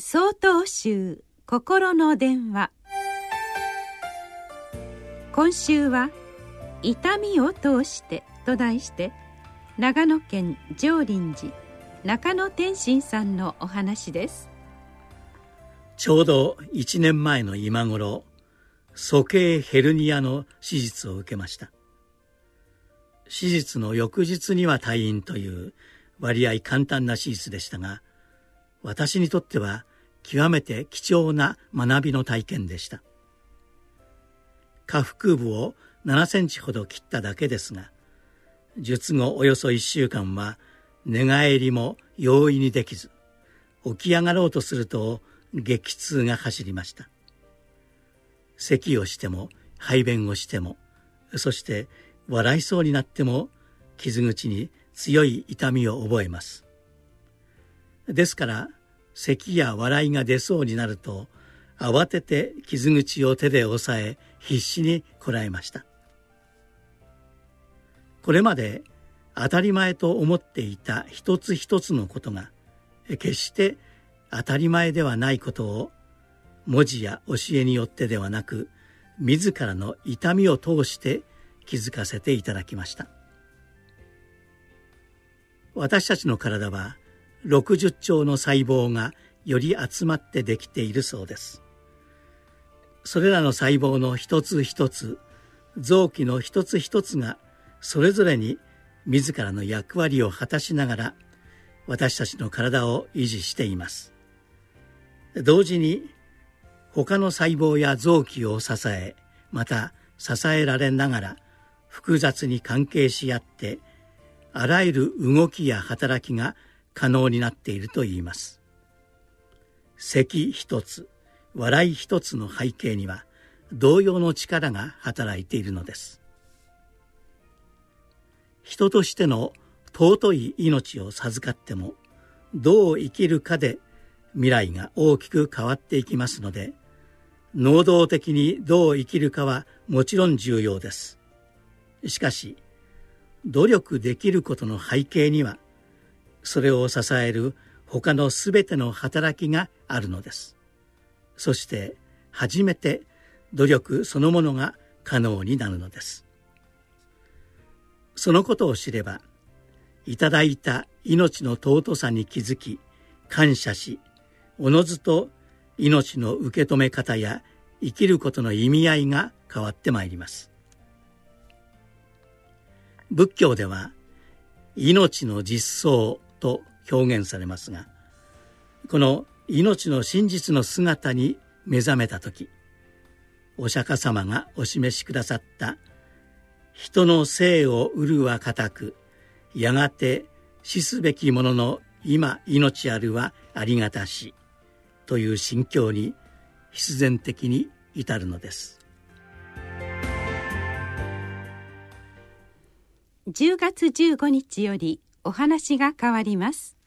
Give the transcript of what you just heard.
総統集心の電話。今週は「痛みを通して」と題して長野県上林寺中野天心さんのお話です。ちょうど1年前の今頃鼠径ヘルニアの手術を受けました。手術の翌日には退院という割合簡単な手術でしたが私にとっては極めて貴重な学びの体験でした。下腹部を7センチほど切っただけですが術後およそ1週間は寝返りも容易にできず起き上がろうとすると激痛が走りました。咳をしても排便をしてもそして笑いそうになっても傷口に強い痛みを覚えます。ですから咳や笑いが出そうになると慌てて傷口を手で押さえ必死にこらえました。これまで当たり前と思っていた一つ一つのことが決して当たり前ではないことを文字や教えによってではなく自らの痛みを通して気づかせていただきました。私たちの体は60兆の細胞がより集まってできているそうです。それらの細胞の一つ一つ臓器の一つ一つがそれぞれに自らの役割を果たしながら私たちの体を維持しています。同時に他の細胞や臓器を支えまた支えられながら複雑に関係し合ってあらゆる動きや働きが可能になっているといいます。咳一つ笑い一つの背景には同様の力が働いているのです。人としての尊い命を授かってもどう生きるかで未来が大きく変わっていきますので能動的にどう生きるかはもちろん重要です。しかし努力できることの背景にはそれを支える他のすべての働きがあるのです。そして初めて努力そのものが可能になるのです。そのことを知ればいただいた命の尊さに気づき感謝しおのずと命の受け止め方や生きることの意味合いが変わってまいります。仏教では命の実相と表現されますがこの命の真実の姿に目覚めた時お釈迦様がお示しくださった人の生を売るは固くやがて死すべきものの今命あるはありがたしという心境に必然的に至るのです。10月15日よりお話が変わります。